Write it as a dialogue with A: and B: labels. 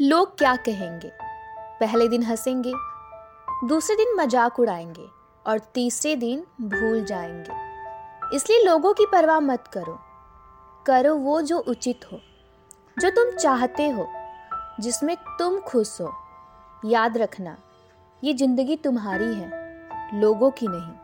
A: लोग क्या कहेंगे? पहले दिन हंसेंगे, दूसरे दिन मज़ाक उड़ाएँगे और तीसरे दिन भूल जाएँगे। इसलिए लोगों की परवाह मत करो। करो वो जो उचित हो, जो तुम चाहते हो, जिसमें तुम खुश हो। याद रखना, ये ज़िंदगी तुम्हारी है, लोगों की नहीं।